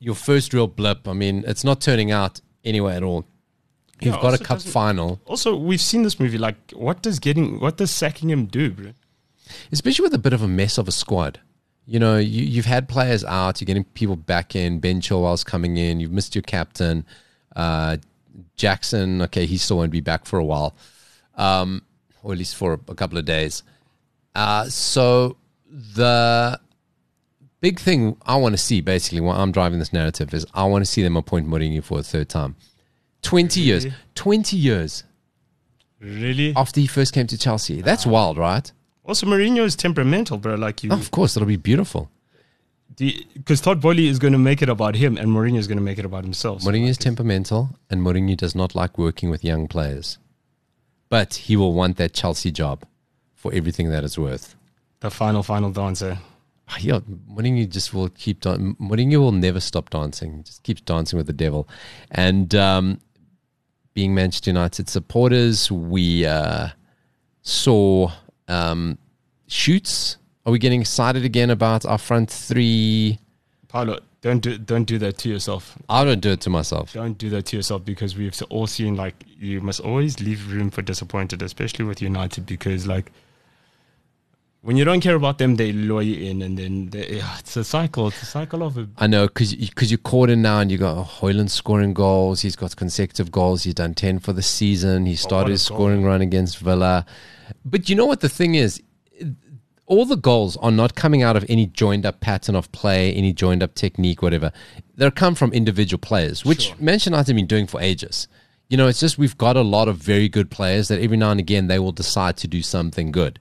your first real blip. I mean, it's not turning out anyway at all. You've Yeah, got a cup final, Also, we've seen this movie. Like, what does getting, what does sacking him do, bro? especially with a bit of a mess of a squad. You know, you, you've had players out. You're getting people back in. Ben Chilwell's coming in. You've missed your captain. Uh, Jackson, okay, he still won't be back for a while, um, or at least for a, a couple of days. Uh, so the big thing I want to see, basically, while I'm driving this narrative, is I want to see them appoint Mourinho for a third time. 20 years. 20 years Really? after he first came to Chelsea. That's wild, right? Also, Mourinho is temperamental, bro. Like you, Of course, it'll be beautiful. because Todd Boehly is going to make it about him, and Mourinho is going to make it about himself. So, Mourinho is temperamental, and Mourinho does not like working with young players. But he will want that Chelsea job for everything that it's worth. the final, final dancer. Ah, Yeah, Mourinho just will keep dan- Mourinho will never stop dancing. He just keeps dancing with the devil. And um, being Manchester United supporters, we uh, saw um, shoots. Are we getting excited again about our front three? Paulo, don't do, don't do that to yourself. I don't do it to myself. Don't do that to yourself because we've all seen like you must always leave room for disappointed, especially with United, because like when you don't care about them, they lure you in, and then they, it's a cycle. It's a cycle of a I know because because you're caught in now, and you got oh, Højlund scoring goals. He's got consecutive goals. He's done ten for the season. He started what a his scoring run against Villa. But you know what the thing is, all the goals are not coming out of any joined up pattern of play, any joined up technique, whatever. They come from individual players, which Sure. Manchester United have been doing for ages. You know, it's just we've got a lot of very good players that every now and again they will decide to do something good.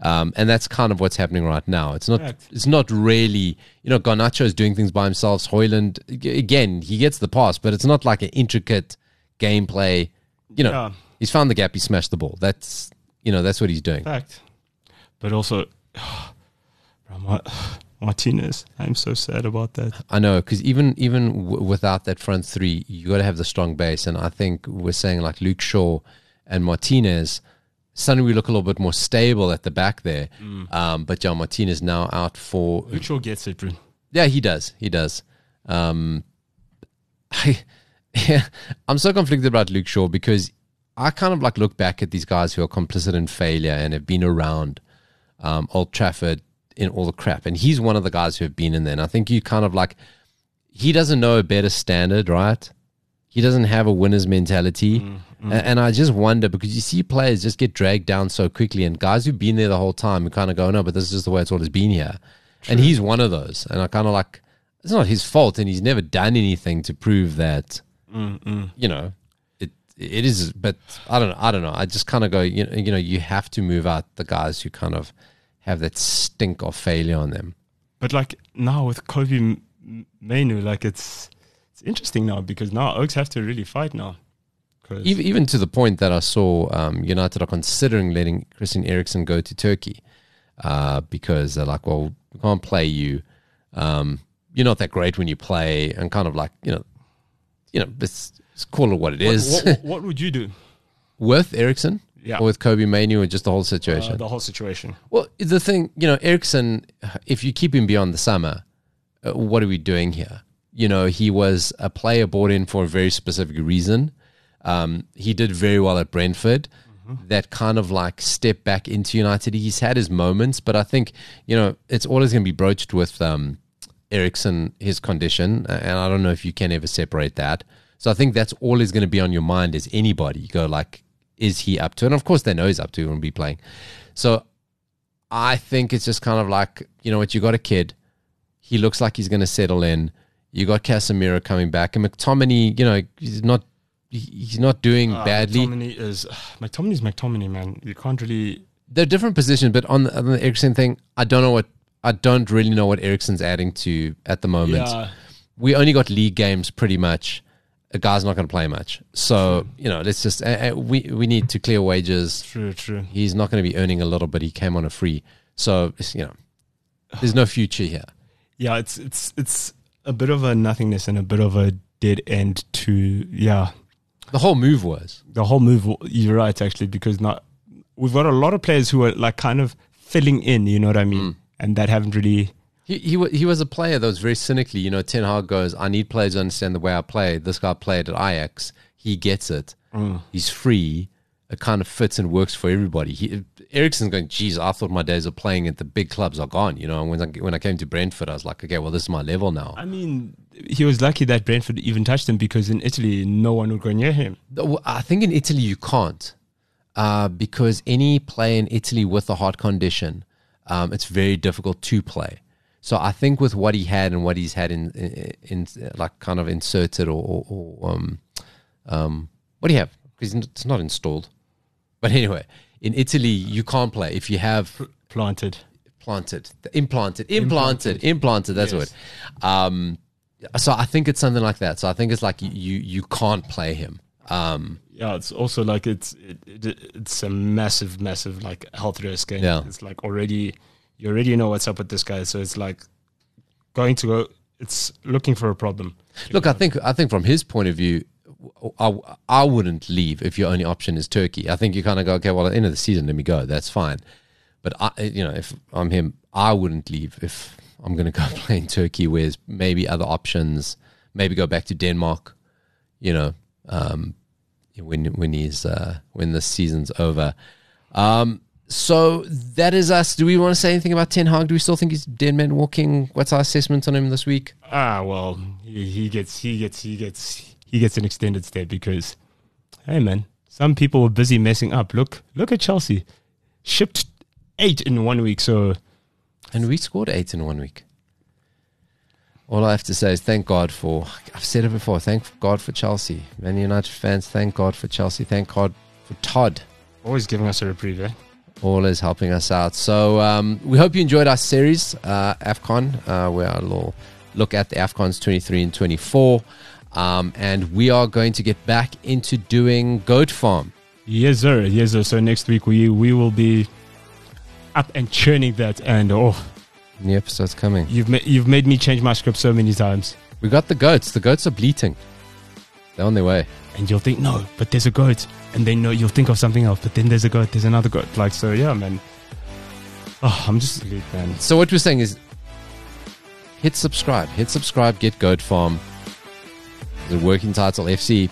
Um, and that's kind of what's happening right now. It's not. Correct. It's not really. You know, Garnacho is doing things by himself. Højlund again, he gets the pass, but it's not like an intricate gameplay. You know, Yeah. he's found the gap. He smashed the ball. That's you know that's what he's doing. Fact. But also, Bro, Ma- Martinez. I'm so sad about that. I know because even even w- without that front three, you got to have the strong base. And I think we're saying like Luke Shaw and Martinez. Suddenly we look a little bit more stable at the back there. Um, but John Martinez now out for Luke Shaw gets it, bro. Yeah, he does. He does. Um, I, I'm so conflicted about Luke Shaw because I kind of like look back at these guys who are complicit in failure and have been around um, Old Trafford in all the crap, and he's one of the guys who have been in there. And I think you kind of like he doesn't know a better standard, right? He doesn't have a winner's mentality. Mm, mm. A- And I just wonder because you see players just get dragged down so quickly, and guys who've been there the whole time who kind of go, no, but this is just the way it's always been here. And he's one of those. And I kind of like, it's not his fault, and he's never done anything to prove that, mm, you know, it is. But I don't know. I don't know. I just kind of go, you know, you know, you have to move out the guys who kind of have that stink of failure on them. But like now with Kobbie M- M- Mainoo, like it's it's interesting now because now Oaks have to really fight now. even, even to the point that I saw um, United are considering letting Christian Eriksen go to Turkey uh, because they're like, well, we can't play you. Um, you're not that great when you play, and kind of like, you know, you know, let's, let's call it what it what, is. what, what would you do? with Eriksen Yeah. or with Kobbie Mainoo or just the whole Uh, situation? the whole situation. well, the thing, you know, Eriksen, if you keep him beyond the summer, uh, what are we doing here? You know, he was a player brought in for a very specific reason. Um, he did very well at Brentford. That kind of like step back into United. He's had his moments, but I think you know it's always going to be broached with um, Eriksen, his condition, and I don't know if you can ever separate that. So I think that's always going to be on your mind as anybody. You go like, is he up to? And of course, they know he's up to and be playing. So I think it's just kind of like, you know what, you got a kid. He looks like he's going to settle in. You got Casemiro coming back, and McTominay, you know, he's not he's not doing Uh, badly. McTominay is McTominay's McTominay, man. You can't really. They're different positions, but on the, on the Eriksen thing, I don't know what I don't really know what Eriksen's adding to at the moment. Yeah, We only got league games pretty much. A guy's not going to play much, so you know, let's just uh, we we need to clear wages. true, true. He's not going to be earning a little, but he came on a free, so it's, you know, there's no future here. Yeah, it's it's it's a bit of a nothingness and a bit of a dead end to yeah. The whole move was The whole move. You're right, actually, because not we've got a lot of players who are like kind of filling in. You know what I mean? Mm. And that haven't really. He he he was a player that was very cynically. You know, Ten Hag goes, "I need players to understand the way I play." This guy played at Ajax. He gets it. He's free. It kind of fits and works for everybody. He, Eriksen's going, "Geez, I thought my days of playing at the big clubs are gone." You know, and when I, when I came to Brentford, I was like, "Okay, well, this is my level now." I mean, he was lucky that Brentford even touched him because in Italy, no one would go near him. I think in Italy you can't, uh, because any player in Italy with a heart condition, um, it's very difficult to play. So I think with what he had and what he's had in, in, in like kind of inserted or, or, or um, um, what do you have? Because it's not installed. But anyway, in Italy you can't play if you have Planted. planted, implanted, implanted, implanted. That's the word. Um, so I think it's something like that. So I think it's like you you, you can't play him. Um, Yeah, it's also like it's it, it, it's a massive, massive like health risk, and Yeah. it's like already you already know what's up with this guy, so it's like going to go. It's looking for a problem. Look, I think I think from his point of view, I, I wouldn't leave if your only option is Turkey. I think you kind of go, okay, well, at the end of the season, let me go. That's fine. But I, you know, if I'm him, I wouldn't leave if I'm going to go play in Turkey. Whereas maybe other options, maybe go back to Denmark. You know, um, when when he's uh, when the season's over. Um, so that is us. Do we want to say anything about Ten Hag? Do we still think he's dead man walking? What's our assessment on him this week? Ah, well, he, he gets he gets he gets he gets an extended stay because, hey man, some people were busy messing up. Look, look at Chelsea, shipped eight in one week. So And we scored eight in one week. All I have to say is thank God for. I've said it before. Thank God for Chelsea. Man United fans, thank God for Chelsea. Thank God for Todd. Always giving us a reprieve, eh? Always helping us out. So um, we hope you enjoyed our series, uh, AFCON, uh, where little look at the AFCONs 23 and 24. Um, and we are going to get back into doing Goat Farm. Yes, sir. Yes, sir. So next week we we will be up and churning that. And oh, New episode's coming. you've ma- you've made me change my script so many times. We got the goats. The goats are bleating. They're on their way. And you'll think no, but there's a goat, and then no, you'll think of something else, but then there's a goat, there's another goat. Like so, yeah, man. Oh, I'm just elite, man. So what we're saying is hit subscribe. Hit subscribe, get Goat Farm. The working title FC.